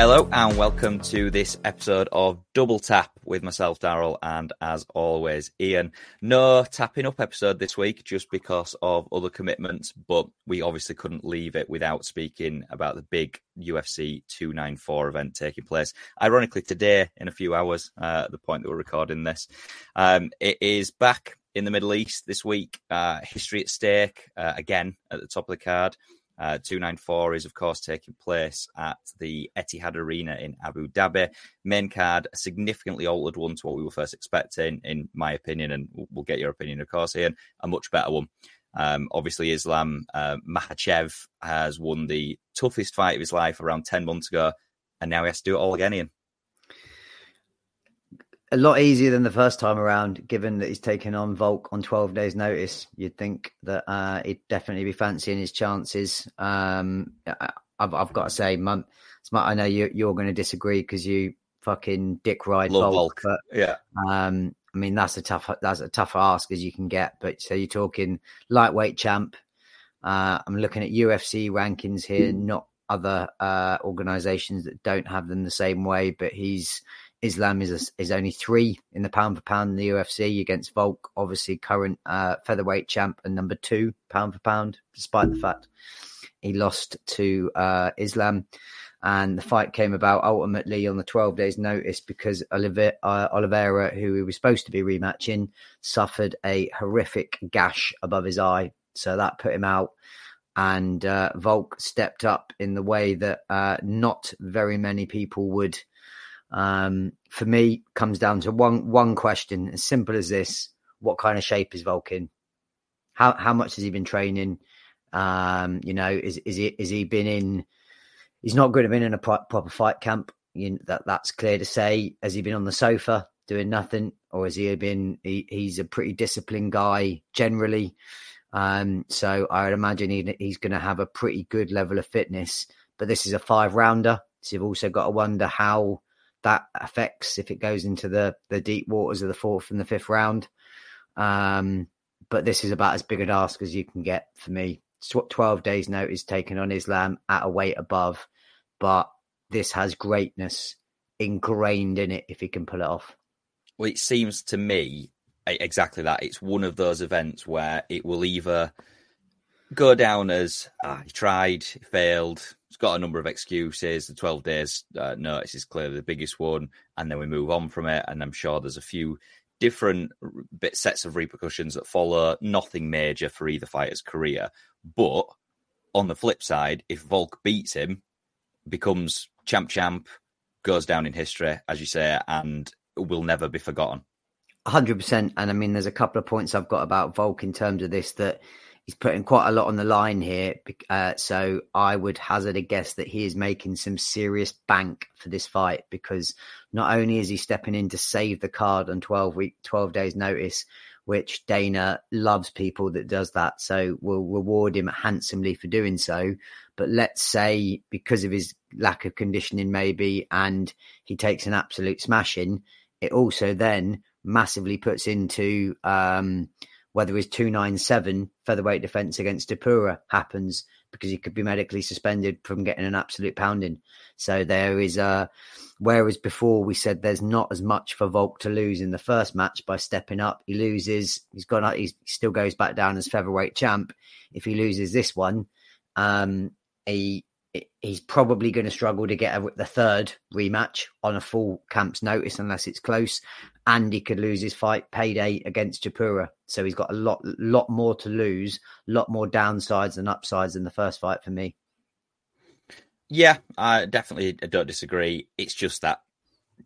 Hello and welcome to this episode of Double Tap with myself, Daryl, and as always, Ian. No tapping up episode this week just because of other commitments, but we obviously couldn't leave it without speaking about the big UFC 294 event taking place. Ironically, today, in a few hours, uh, at the point that we're recording this, um, it is back in the Middle East this week. Uh, history at stake uh, again at the top of the card. Uh, 294 is, of course, taking place at the Etihad Arena in Abu Dhabi. Main card, a significantly altered one to what we were first expecting, in my opinion, and we'll get your opinion, of course, Ian. A much better one. Um, obviously, Islam uh, Makhachev has won the toughest fight of his life around 10 months ago, and now he has to do it all again, Ian a lot easier than the first time around, given that he's taken on Volk on 12 days' notice. You'd think that uh, he'd definitely be fancying his chances. Um, I've, I've, got to say, Mum, I know you, you're going to disagree because you fucking dick ride Volk, Volk, but yeah. Um, I mean, that's a tough, that's a tougher ask as you can get. But so you're talking lightweight champ. Uh, I'm looking at UFC rankings here, not other uh, organizations that don't have them the same way. But he's Islam is a, is only three in the pound for pound in the UFC against Volk, obviously current uh, featherweight champ and number two pound for pound, despite the fact he lost to uh, Islam. And the fight came about ultimately on the 12 days' notice because Oliveira, uh, Oliveira, who he was supposed to be rematching, suffered a horrific gash above his eye. So that put him out. And uh, Volk stepped up in the way that uh, not very many people would um, for me, comes down to one one question, as simple as this: What kind of shape is Vulcan? How how much has he been training? Um, you know, is is he is he been in? He's not going to been in a pro- proper fight camp. You know, that that's clear to say. Has he been on the sofa doing nothing, or has he been? He, he's a pretty disciplined guy generally. Um, so I would imagine he, he's going to have a pretty good level of fitness. But this is a five rounder, so you've also got to wonder how that affects if it goes into the the deep waters of the fourth and the fifth round. Um, but this is about as big an ask as you can get for me. Twelve days notice taken on Islam at a weight above, but this has greatness ingrained in it if he can pull it off. Well, it seems to me exactly that. It's one of those events where it will either go down as ah, he tried, he failed, he's got a number of excuses. The 12 days uh, notice is clearly the biggest one, and then we move on from it. And I'm sure there's a few different bit sets of repercussions that follow. Nothing major for either fighter's career, but on the flip side, if Volk beats him, becomes champ champ, goes down in history, as you say, and will never be forgotten. 100%. And I mean, there's a couple of points I've got about Volk in terms of this that he's putting quite a lot on the line here. Uh, so I would hazard a guess that he is making some serious bank for this fight because not only is he stepping in to save the card on 12 week, 12 days notice, which Dana loves people that does that. So we'll reward him handsomely for doing so. But let's say because of his lack of conditioning, maybe, and he takes an absolute smashing, it also then massively puts into, um, whether his 297 featherweight defense against Topuria happens because he could be medically suspended from getting an absolute pounding. So there is a, whereas before we said there's not as much for Volk to lose in the first match by stepping up. He loses, he's gone he still goes back down as featherweight champ. If he loses this one, um, he, he's probably going to struggle to get a, the third rematch on a full camp's notice unless it's close and he could lose his fight payday against Topuria. So he's got a lot, lot more to lose, a lot more downsides than upsides in the first fight for me. Yeah, I definitely don't disagree. It's just that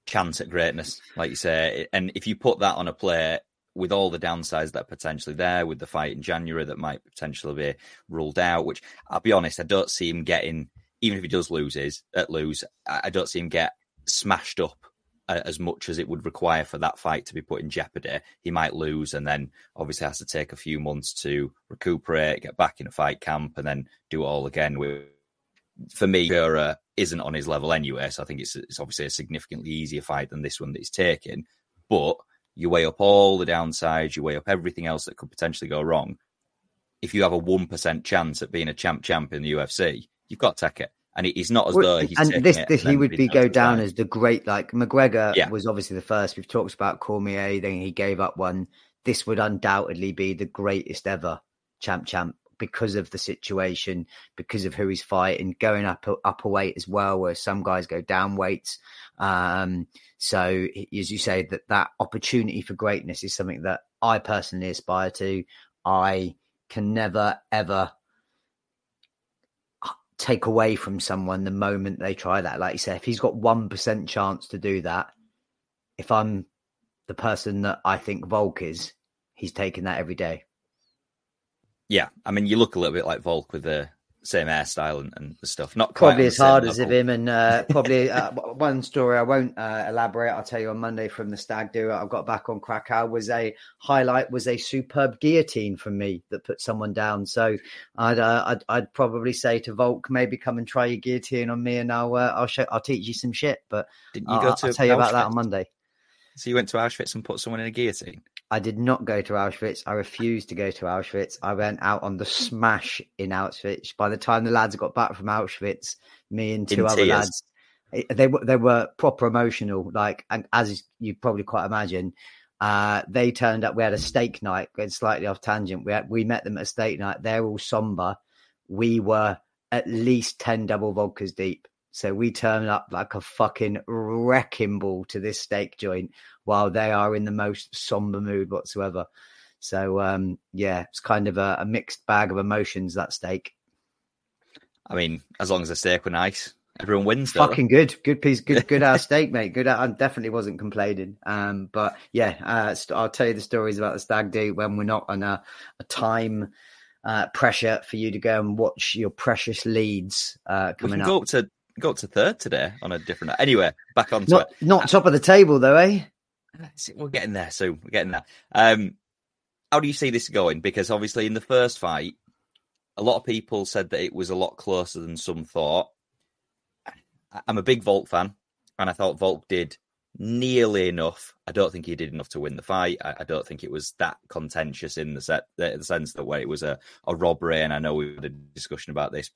chance at greatness, like you say, and if you put that on a player with all the downsides that are potentially there, with the fight in January that might potentially be ruled out, which I'll be honest, I don't see him getting. Even if he does loses at lose, I don't see him get smashed up uh, as much as it would require for that fight to be put in jeopardy. He might lose and then obviously has to take a few months to recuperate, get back in a fight camp, and then do it all again. For me, Gura isn't on his level anyway, so I think it's, it's obviously a significantly easier fight than this one that he's taking. But you weigh up all the downsides, you weigh up everything else that could potentially go wrong. If you have a 1% chance at being a champ champ in the UFC, you've got to take it. and he's not as Well, though he's and this, this and he would be go down as the great like McGregor Yeah. was obviously the first. We've talked about Cormier, then he gave up one. This would undoubtedly be the greatest ever champ champ because of the situation, because of who he's fighting, going up up a weight as well, where some guys go down weights. Um, so as you say, that that opportunity for greatness is something that I personally aspire to. I can never ever take away from someone the moment they try that. Like you say, if he's got one percent chance to do that, if I'm the person that I think Volk is, he's taking that every day. Yeah, I mean, you look a little bit like Volk with the same hairstyle and, and the stuff. Not quite Probably as hard as of him, and uh, probably uh, one story I won't uh, elaborate. I'll tell you on Monday from the stag do. I've got back on Krakow was a highlight was a superb guillotine from me that put someone down. So I'd uh, I'd, I'd probably say to Volk, maybe come and try your guillotine on me, and I'll uh, I'll show I'll teach you some shit. But Didn't you I'll, go I'll to tell you about that on Monday. So you went to Auschwitz and put someone in a guillotine. I did not go to Auschwitz. I refused to go to Auschwitz. I went out on the smash in Auschwitz. By the time the lads got back from Auschwitz, me and two In other tears. lads, eh, they were they were proper emotional. Like, and as you probably quite imagine, uh, they turned up. We had a steak night. Going slightly off tangent. We had, we met them at a steak night. They're all somber. We were at least ten double vodkas deep. So we turn up like a fucking wrecking ball to this steak joint while they are in the most somber mood whatsoever. So um, yeah, it's kind of a, a mixed bag of emotions that steak. I mean, as long as the steak were nice, everyone wins. Fucking good, good piece, good, good ass steak, mate. Good. I definitely wasn't complaining. Um, but yeah, uh, st- I'll tell you the stories about the stag do when we're not on a, a time uh, pressure for you to go and watch your precious leads uh, We coming can up. go up to go up to third today on a different. Anyway, back onto Not it. not top of the table though, eh? We're getting there soon. We're getting there. Um, how do you see this going? Because obviously, in the first fight, a lot of people said that it was a lot closer than some thought. I'm a big Volk fan, and I thought Volk did nearly enough. I don't think he did enough to win the fight. I, I don't think it was that contentious in the set, the, the sense that where it was a, a robbery. And I know we had a discussion about this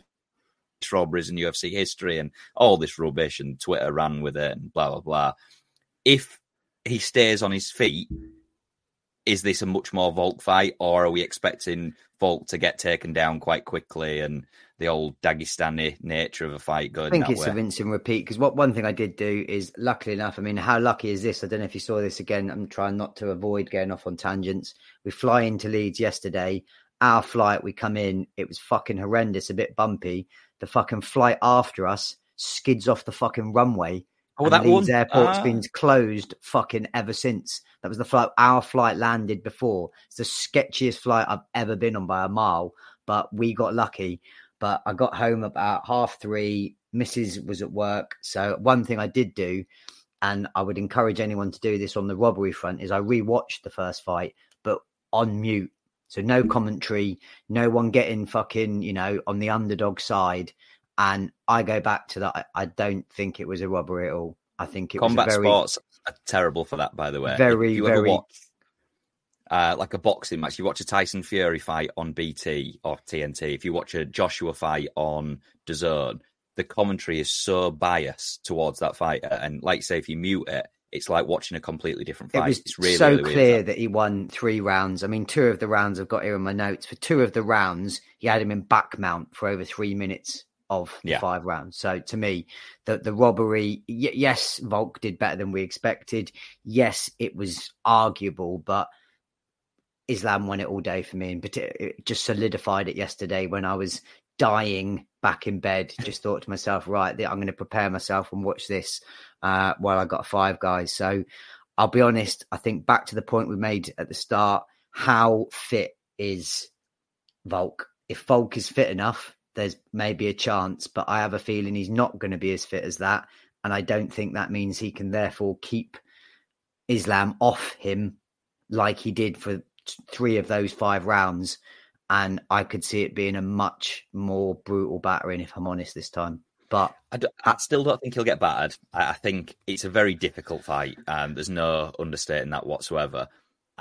robberies in UFC history and all this rubbish, and Twitter ran with it and blah blah blah. If he stays on his feet, is this a much more Volk fight, or are we expecting Volk to get taken down quite quickly and the old Dagestani nature of a fight going I think it's way? a rinse and repeat because what one thing I did do is, luckily enough, I mean, how lucky is this? I don't know if you saw this again. I'm trying not to avoid going off on tangents. We fly into Leeds yesterday. Our flight, we come in, it was fucking horrendous, a bit bumpy. The fucking flight after us skids off the fucking runway. Oh, and that Leeds one? airport's Ah. been closed fucking ever since. That was the flight our flight landed before. It's the sketchiest flight I've ever been on by a mile, but we got lucky. But I got home about half three. Mrs. was at work. So one thing I did do, and I would encourage anyone to do this on the robbery front, is I rewatched the first fight, but on mute. So no commentary, no one getting fucking, you know, on the underdog side. And I go back to that. I, don't think it was a robbery at all. I think it Combat was very, sports are terrible for that, by the way. Very, if you ever very- watch uh, like a boxing match, you watch a Tyson Fury fight on BT or TNT. If you watch a Joshua fight on DAZN, the commentary is so biased towards that fighter. And like say, if you mute it, it's like watching a completely different fight. It was it's really, so really clear that. that he won three rounds. I mean, two of the rounds I've got here in my notes. For two of the rounds, he had him in back mount for over three minutes of the Yeah. five rounds. So to me, the the robbery, y- yes, Volk did better than we expected. Yes, it was arguable, but Islam won it all day for me, and it just solidified it yesterday when I was dying back in bed. Just thought to myself, right, I'm going to prepare myself and watch this uh, while I got five guys. So I'll be honest. I think back to the point we made at the start. How fit is Volk? If Volk is fit enough, there's maybe a chance, but I have a feeling he's not going to be as fit as that, and I don't think that means he can therefore keep Islam off him like he did for three of those five rounds. And I could see it being a much more brutal battering, if I'm honest, this time. But I, still don't think he'll get battered. I, I think it's a very difficult fight. Um, there's no understating that whatsoever.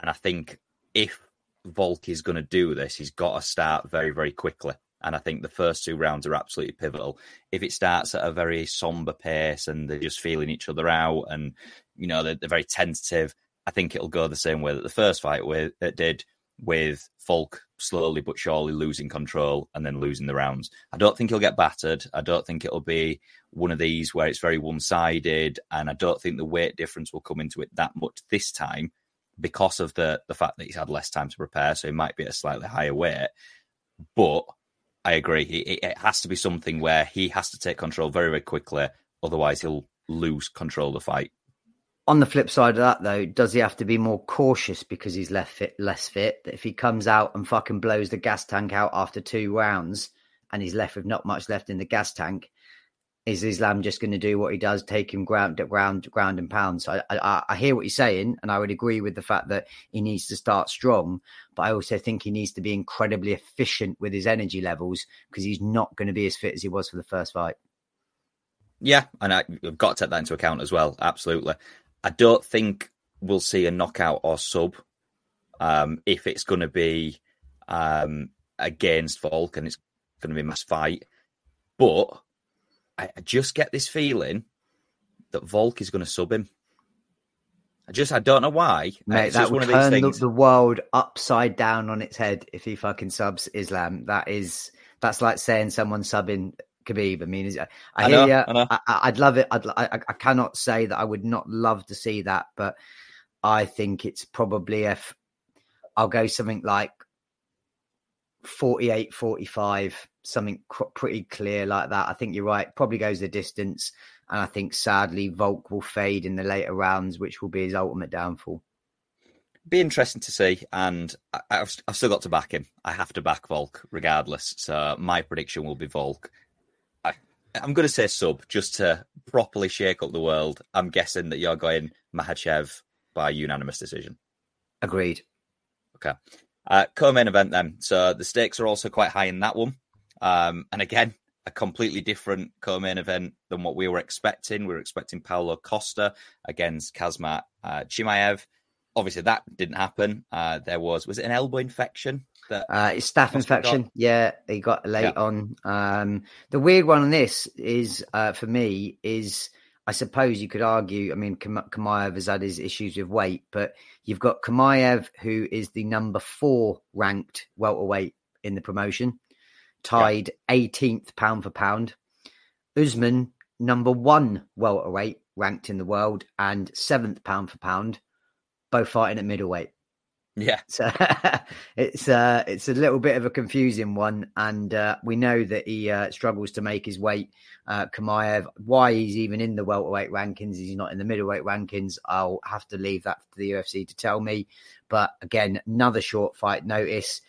And I think if Volk is going to do this, he's got to start very, very quickly. And I think the first two rounds are absolutely pivotal. If it starts at a very somber pace and they're just feeling each other out and, you know, they're, they're very tentative, I think it'll go the same way that the first fight it did with Volk slowly but surely losing control and then losing the rounds. I don't think he'll get battered. I don't think it'll be one of these where it's very one sided. And I don't think the weight difference will come into it that much this time because of the, the fact that he's had less time to prepare. So he might be at a slightly higher weight. But I agree. It, it has to be something where he has to take control very, very quickly. Otherwise, he'll lose control of the fight. On the flip side of that, though, does he have to be more cautious because he's less fit? Less fit. That if he comes out and fucking blows the gas tank out after two rounds, and he's left with not much left in the gas tank, is Islam just going to do what he does, take him ground, ground, ground and pound? So I, I, I, hear what you're saying, and I would agree with the fact that he needs to start strong. But I also think he needs to be incredibly efficient with his energy levels because he's not going to be as fit as he was for the first fight. Yeah, and I, have got to take that into account as well. Absolutely. I don't think we'll see a knockout or sub um, if it's going to be um, against Volk and it's going to be a mass fight. But I, just get this feeling that Volk is going to sub him. I just I don't know why. Mate, that would turn the, the, world upside down on its head if he fucking subs Islam. That is that's like saying someone subbing Khabib. I mean, I, I, I hear know, you. I would love it. I'd, I, I cannot say that I would not love to see that, but I think it's probably if I'll go something like 48, 45, something pretty clear like that. I think you're right. Probably goes the distance. And I think sadly, Volk will fade in the later rounds, which will be his ultimate downfall. Be interesting to see. And I, have I've still got to back him. I have to back Volk regardless. So my prediction will be Volk. I'm going to say sub just to properly shake up the world. I'm guessing that you're going Makhachev by unanimous decision. Agreed. Okay. Uh, co-main event then. So the stakes are also quite high in that one. Um, and again, a completely different co-main event than what we were expecting. We were expecting Paulo Costa against Khamzat uh, Chimaev. Obviously, that didn't happen. Uh, there was was it an elbow infection uh, it's staph infection. Got? Yeah, he got late yeah. on. Um, the weird one on this is uh, for me is I suppose you could argue. I mean, Chimaev has had his issues with weight, but you've got Chimaev, who is the number four ranked welterweight in the promotion, tied yeah. 18th pound for pound. Usman, number one welterweight ranked in the world, and seventh pound for pound, both fighting at middleweight. Yeah, so it's uh, it's a little bit of a confusing one, and uh, we know that he uh, struggles to make his weight. Uh, Chimaev, why he's even in the welterweight rankings, he's not in the middleweight rankings. I'll have to leave that to the UFC to tell me. But again, another short fight notice.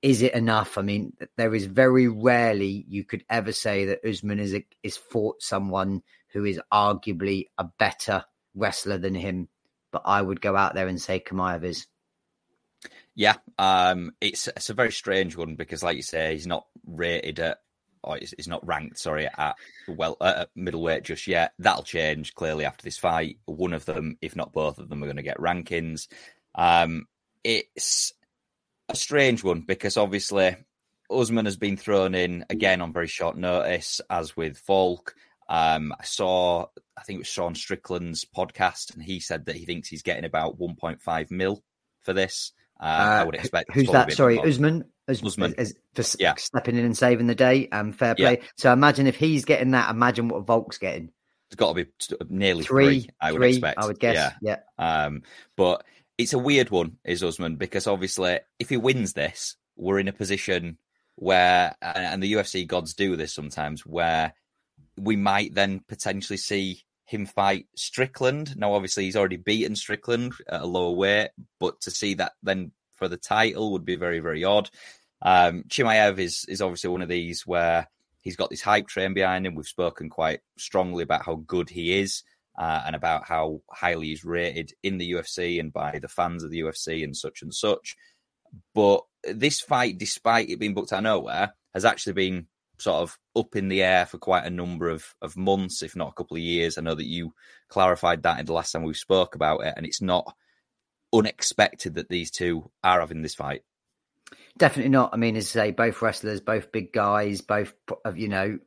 Is it enough? I mean, there is very rarely you could ever say that Usman is a, is fought someone who is arguably a better wrestler than him. But I would go out there and say Chimaev is. Yeah, um, it's it's a very strange one because, like you say, he's not rated at, or he's, not ranked. Sorry, at well at middleweight just yet. That'll change clearly after this fight. One of them, if not both of them, are going to get rankings. Um, it's a strange one because obviously Usman has been thrown in again on very short notice, as with Volk. Um, I saw, I think it was Sean Strickland's podcast, and he said that he thinks he's getting about 1.5 mil for this. Uh, I would expect. Who's that? Sorry, Usman. Usman, Is, for yeah. stepping in and saving the day. and fair play. Yeah. So imagine if he's getting that. Imagine what Volk's getting. It's got to be nearly three. three I would three, expect. I would guess. Yeah. yeah. Um, but it's a weird one, is Usman, because obviously, if he wins this, we're in a position where, and the UFC gods do this sometimes, where we might then potentially see him fight Strickland. Now, obviously, he's already beaten Strickland at a lower weight, but to see that then for the title would be very, very odd. Um, Chimaev is is obviously one of these where he's got this hype train behind him. We've spoken quite strongly about how good he is uh, and about how highly he's rated in the UFC and by the fans of the UFC and such and such. But this fight, despite it being booked out of nowhere, has actually been sort of up in the air for quite a number of, of months, if not a couple of years. I know that you clarified that in the last time we spoke about it, and it's not unexpected that these two are having this fight. Definitely not. I mean, as I say, both wrestlers, both big guys, both of you know,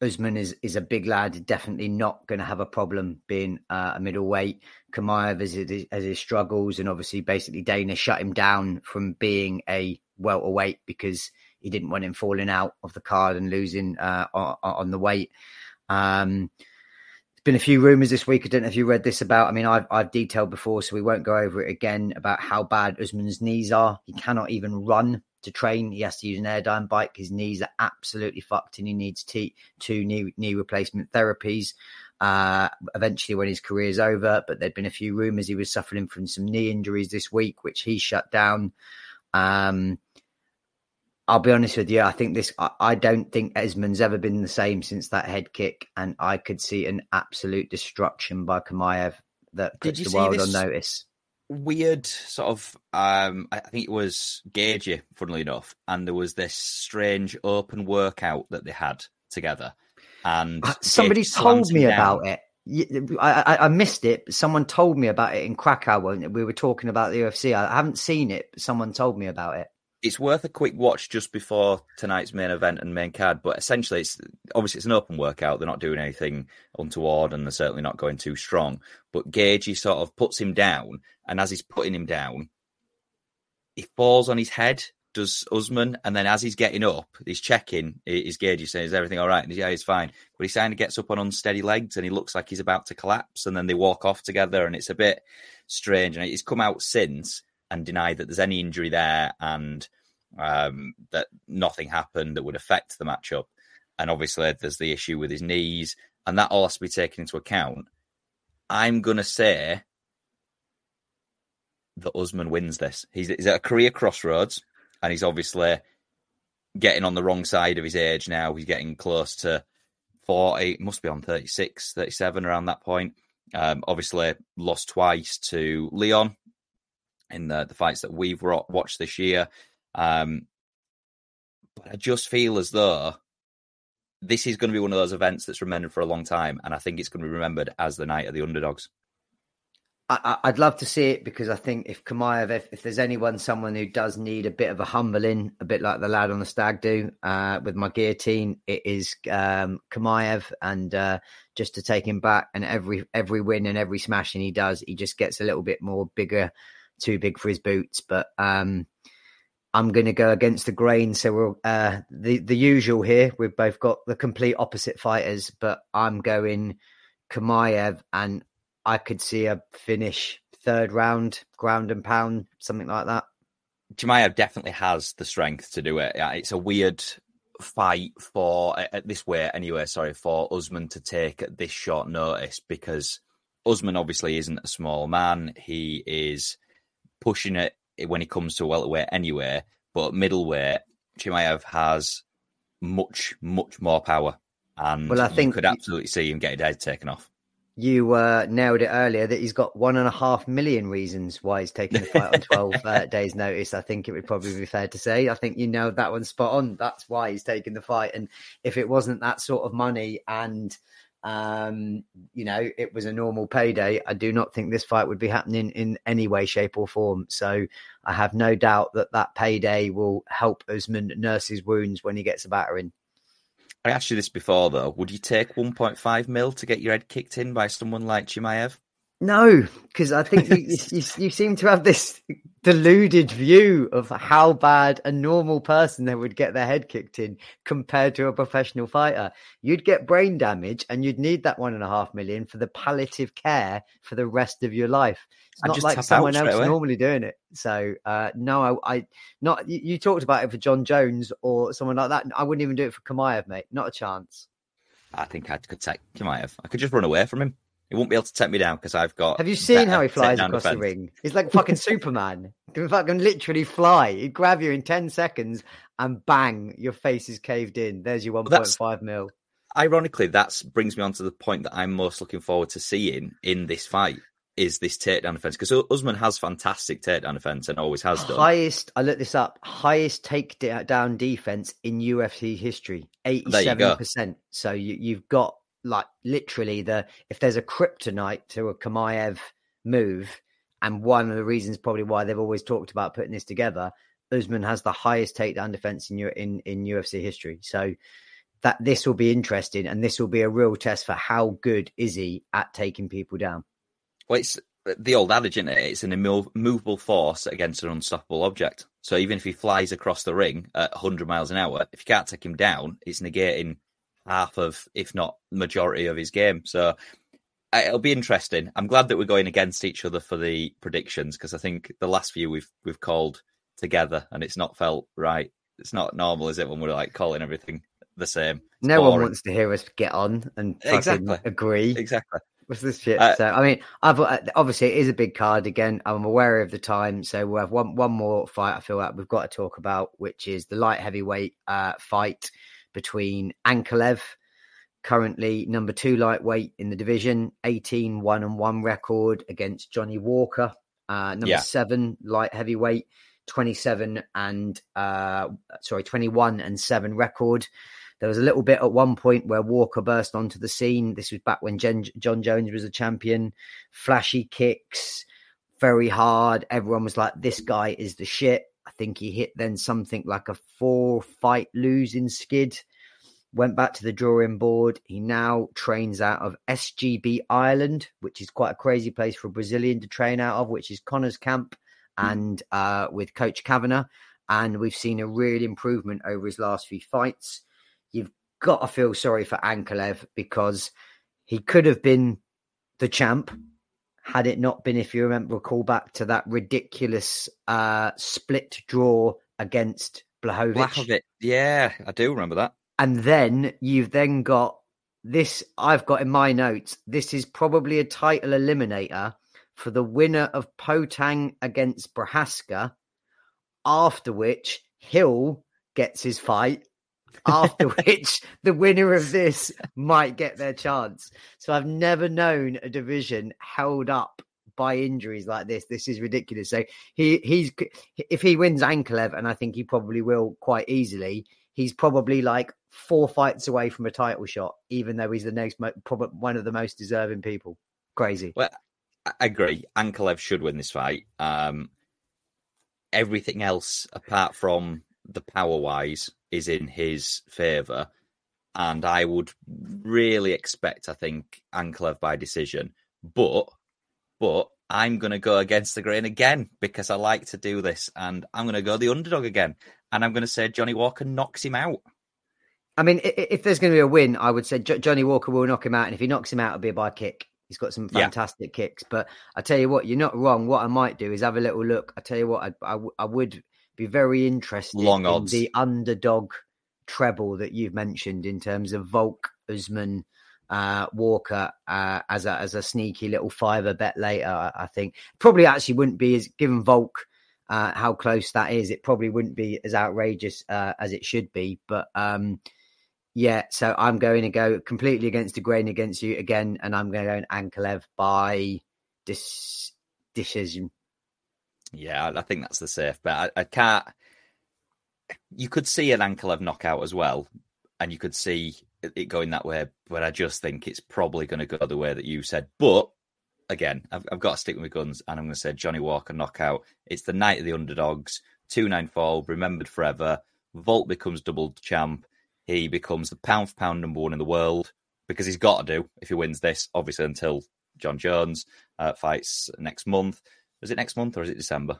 Usman is is a big lad. Definitely not going to have a problem being uh, a middleweight. Chimaev has has his struggles, and obviously, basically, Dana shut him down from being a welterweight because he didn't want him falling out of the card and losing uh, on, the weight. Um, there's been a few rumors this week. I don't know if you read this about. I mean, I've I've detailed before, so we won't go over it again about how bad Usman's knees are. He cannot even run to train. He has to use an airdyne bike. His knees are absolutely fucked, and he needs t- two knee knee replacement therapies. Uh, eventually, when his career is over, but there'd been a few rumors he was suffering from some knee injuries this week, which he shut down. Um, I'll be honest with you. I think this. I, I don't think Usman's ever been the same since that head kick, and I could see an absolute destruction by Chimaev that puts the world on notice weird sort of um I think it was Gaethje, funnily enough, and there was this strange open workout that they had together. And uh, somebody told me about it. I, I, missed it. Someone told me about it in Krakow when we were talking about the UFC. I haven't seen it, but someone told me about it it's worth a quick watch just before tonight's main event and main card. But essentially, it's obviously it's an open workout. They're not doing anything untoward, and they're certainly not going too strong. But Gaethje sort of puts him down, and as he's putting him down, he falls on his head. Does Usman, and then as he's getting up, he's checking. Is Gaethje saying, "Is everything all right?" And he's, yeah, he's fine. But he kind of gets up on unsteady legs, and he looks like he's about to collapse. And then they walk off together, and it's a bit strange. And he's come out since and deny that there's any injury there and um, that nothing happened that would affect the matchup. And obviously, there's the issue with his knees, and that all has to be taken into account. I'm going to say that Usman wins this. He's, he's at a career crossroads, and he's obviously getting on the wrong side of his age now. He's getting close to 40, must be on 36, 37 around that point. Um, obviously, lost twice to Leon in the, the fights that we've watched this year. Um, but I just feel as though this is going to be one of those events that's remembered for a long time, and I think it's going to be remembered as the night of the underdogs. I, would love to see it because I think if Chimaev, if, if, there's anyone, someone who does need a bit of a humbling, a bit like the lad on the stag do uh, with my guillotine, it is um, Chimaev, and uh, just to take him back, and every every win and every smashing he does, he just gets a little bit more bigger too big for his boots. But um, I'm going to go against the grain. So we're uh, the the usual here. We've both got the complete opposite fighters, but I'm going Chimaev, and I could see a finish third round, ground and pound, something like that. Chimaev definitely has the strength to do it. Yeah, it's a weird fight for at this way anyway. Sorry for Usman to take at this short notice because Usman obviously isn't a small man. He is pushing it when it comes to welterweight anyway. But middleweight, Chimaev has much, much more power. And well, I think could absolutely see him get his head taken off. You uh, nailed it earlier that he's got one and a half million reasons why he's taking the fight on 12 uh, days' notice. I think it would probably be fair to say. I think you know that one spot on. That's why he's taking the fight. And if it wasn't that sort of money and um, you know, it was a normal payday. I do not think this fight would be happening in any way, shape, or form. So I have no doubt that that payday will help Usman nurse his wounds when he gets a battering. I asked you this before, though. Would you take 1.5 mil to get your head kicked in by someone like Chimaev? No, because I think you, you, you, seem to have this deluded view of how bad a normal person that would get their head kicked in compared to a professional fighter. You'd get brain damage and you'd need that one and a half million for the palliative care for the rest of your life. It's not like someone else normally doing it. So, uh, no, I, I not you, you, talked about it for Jon Jones or someone like that. I wouldn't even do it for Chimaev, mate. Not a chance. I think I could take Chimaev. I could just run away from him. He won't be able to take me down because I've got. Have you seen how he flies across the ring? He's like fucking Superman. He can fucking literally fly. He'd grab you in 10 seconds and bang, your face is caved in. There's your 1.5 well, mil. Ironically, that brings me on to the point that I'm most looking forward to seeing in this fight is this takedown defense because Usman has fantastic takedown defense and always has done. Highest, I looked this up, highest takedown defense in UFC history, 87%. So you, you've got like literally the if there's a kryptonite to a Chimaev move, and one of the reasons probably why they've always talked about putting this together, Usman has the highest takedown defense in in in UFC history. So that this will be interesting, and this will be a real test for how good is he at taking people down. Well, it's the old adage, isn't it? It's an immovable force against an unstoppable object. So even if he flies across the ring at 100 miles an hour, if you can't take him down, it's negating half of, if not majority of his game. So it'll be interesting. I'm glad that we're going against each other for the predictions because I think the last few we've we've called together and it's not felt right. It's not normal, is it, when we're like calling everything the same? It's no boring. one wants to hear us get on and exactly agree. Exactly. With this shit. Uh, so I mean, I've uh, obviously it is a big card again. I'm aware of the time, so we'll have one one more fight. I feel like we've got to talk about, which is the light heavyweight uh, fight between Ankalaev, currently number two lightweight in the division, 18 one and one record against Johnny Walker, uh, number Yeah. seven light heavyweight, 27 and uh, sorry, 21 and seven record. There was a little bit at one point where Walker burst onto the scene. This was back when Jen, Jon Jones was a champion. Flashy kicks, very hard. Everyone was like, this guy is the shit. I think he hit then something like a four fight losing skid. Went back to the drawing board. He now trains out of SGB Ireland, which is quite a crazy place for a Brazilian to train out of, which is Conor's camp and uh, with Coach Kavanagh. And we've seen a real improvement over his last few fights. You've got to feel sorry for Ankalaev because he could have been the champ had it not been, if you remember, recall back to that ridiculous uh, split draw against Blahovic. Blachowicz. Yeah, I do remember that. And then you've then got this. I've got in my notes. This is probably a title eliminator for the winner of Poatan against Prochazka. After which Hill gets his fight. After which the winner of this might get their chance. So I've never known a division held up by injuries like this. This is ridiculous. So he he's if he wins Ankalaev, and I think he probably will quite easily, he's probably like four fights away from a title shot, even though he's the next probably one of the most deserving people. Crazy. Well, I agree. Ankalaev should win this fight. Um, everything else, apart from the power wise, is in his favour. And I would really expect, I think, Ankalaev by decision. But, but I'm going to go against the grain again because I like to do this. And I'm going to go the underdog again. And I'm going to say Johnny Walker knocks him out. I mean, if there's going to be a win, I would say Johnny Walker will knock him out, and if he knocks him out, it'll be by kick. He's got some Yeah. fantastic kicks. But I tell you what, you're not wrong. What I might do is have a little look. I tell you what, I I would be very interested Long in odds. the underdog treble that you've mentioned in terms of Volk, Usman, uh, Walker uh, as a as a sneaky little fiver bet later. I, think probably actually wouldn't be as given Volk uh, how close that is. It probably wouldn't be as outrageous uh, as it should be. But um, yeah, so I'm going to go completely against the grain against you again, and I'm going to go in Ankalaev by dis- decision. Yeah, I think that's the safe bet. I, I can't. You could see an Ankalaev knockout as well, and you could see it going that way. But I just think it's probably going to go the way that you said. But again, I've, I've got to stick with my guns, and I'm going to say Johnny Walker knockout. It's the night of the underdogs. Two nine four, remembered forever. Volk becomes double champ. He becomes the pound for pound number one in the world because he's got to do if he wins this. Obviously, until Jon Jones uh, fights next month. Is it next month or is it December?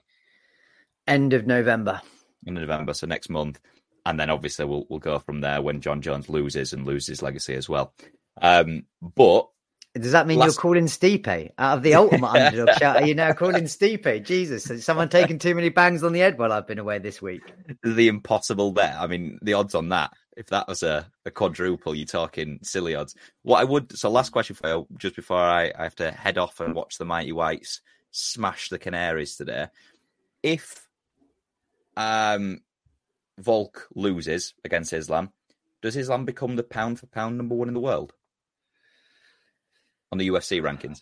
End of November. In November, so next month, and then obviously we'll we'll go from there when Jon Jones loses and loses legacy as well. Um, but Does that mean Last- you're calling Stipe out of the ultimate underdog shout? Are you now calling Stipe? Jesus, has someone taken too many bangs on the head while I've been away this week? the impossible bet. I mean, the odds on that. If that was a, a quadruple, you're talking silly odds. What I would so last question for you, just before I, I have to head off and watch the Mighty Whites smash the Canaries today. If um Volk loses against Islam, does Islam become the pound for pound number one in the world? On the UFC rankings.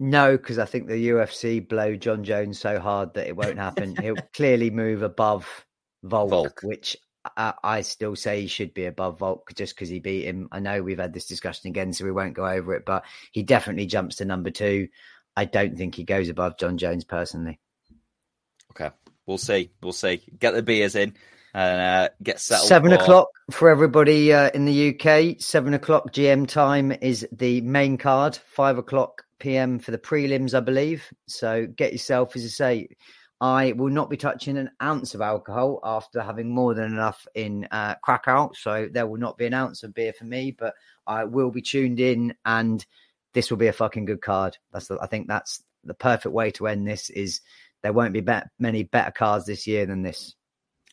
No, because I think the UFC blow Jon Jones so hard that it won't happen. He'll clearly move above Volk, Volk. which I, I still say he should be above Volk just because he beat him. I know we've had this discussion again, so we won't go over it, but he definitely jumps to number two. I don't think he goes above John Jones personally. Okay. We'll see. We'll see. Get the beers in and uh, get settled. Seven for... o'clock for everybody uh, in the UK. Seven o'clock GM time is the main card. Five o'clock PM for the prelims, I believe. So get yourself, as I say, I will not be touching an ounce of alcohol after having more than enough in uh, Krakow. So there will not be an ounce of beer for me, but I will be tuned in, and this will be a fucking good card. That's the, I think that's the perfect way to end this. Is there won't be bet- many better cards this year than this.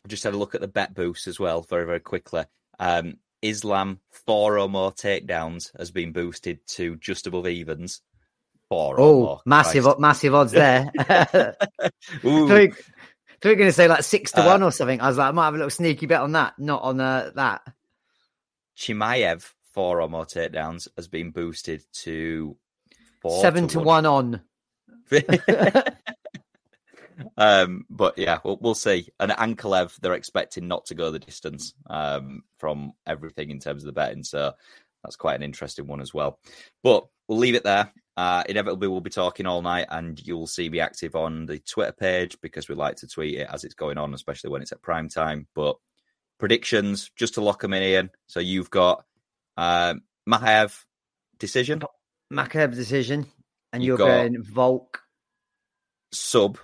I just had a look at the bet boost as well, very very quickly. Um, Islam four or more takedowns has been boosted to just above evens four. Oh, massive, Christ. massive odds there. We're going to say like six to uh, one or something. I was like, I might have a little sneaky bet on that, not on uh, that. Chimaev, four or more takedowns, has been boosted to seven to, to one. one on. um, but yeah, we'll, we'll see. And Ankalaev, they're expecting not to go the distance um, from everything in terms of the betting. So that's quite an interesting one as well. But we'll leave it there. Uh, inevitably, we'll be talking all night, and you'll see me active on the Twitter page because we like to tweet it as it's going on, especially when it's at prime time. But predictions, just to lock them in, Ian. So you've got Makhachev decision. Makhachev decision, and you're going Volk sub.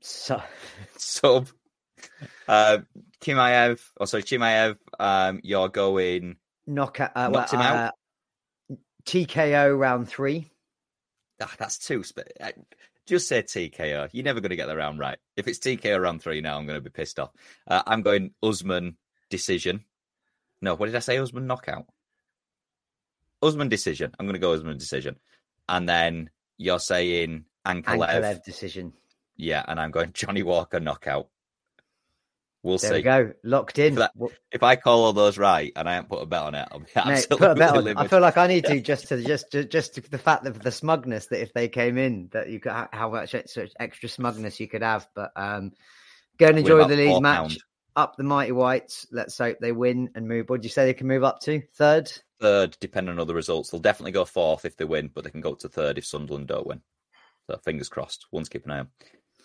Sub. sub. Uh, Chimaev, oh sorry, Chimaev, um, you're going knockout. Uh, well, him out. Uh, TKO round three ah, that's too. Sp- just say TKO. You're never going to get the round right. If it's TKO round three now, I'm going to be pissed off. Uh, I'm going Usman decision. No, what did I say? Usman knockout. Usman decision. I'm going to go Usman decision, and then you're saying Ankalaev, Ankalaev decision. Yeah, and I'm going Johnny Walker knockout. We'll there see. We go locked in. If, that, if, I call all those right and I haven't put a bet on it, I'll be absolutely Mate, put a bet on. I feel like I need to just to just just, just the fact of the smugness that if they came in, that you could how much extra smugness you could have. But um, go and enjoy the league match. Pound. Up the mighty whites. Let's hope they win and move. What do you say they can move up to? Third. Third, depending on other results. They'll definitely go fourth if they win, but they can go up to third if Sunderland don't win. So fingers crossed. One's keeping an eye on.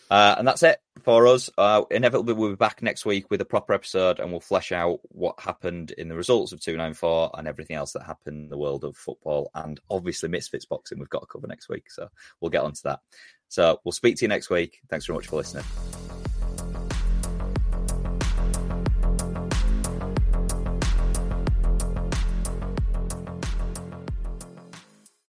Uh, and that's it for us. Uh, inevitably, we'll be back next week with a proper episode and we'll flesh out what happened in the results of 294 and everything else that happened in the world of football and obviously Misfits boxing. We've got to cover next week. So we'll get onto that. So we'll speak to you next week. Thanks very much for listening.